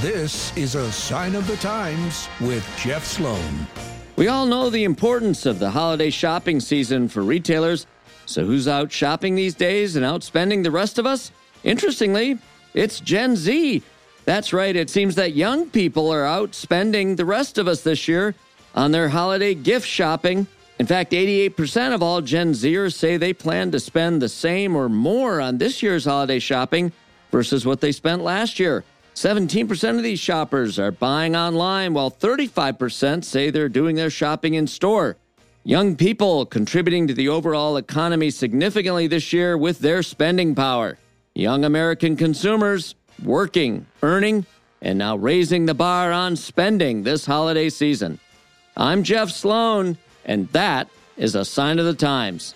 This is a sign of the times with Jeff Sloan. We all know the importance of the holiday shopping season for retailers. So, who's out shopping these days and outspending the rest of us? Interestingly, it's Gen Z. That's right, it seems that young people are out spending the rest of us this year on their holiday gift shopping. In fact, 88% of all Gen Zers say they plan to spend the same or more on this year's holiday shopping versus what they spent last year. 17% of these shoppers are buying online, while 35% say they're doing their shopping in store. Young people contributing to the overall economy significantly this year with their spending power. Young American consumers working, earning, and now raising the bar on spending this holiday season. I'm Jeff Sloan, and that is a sign of the times.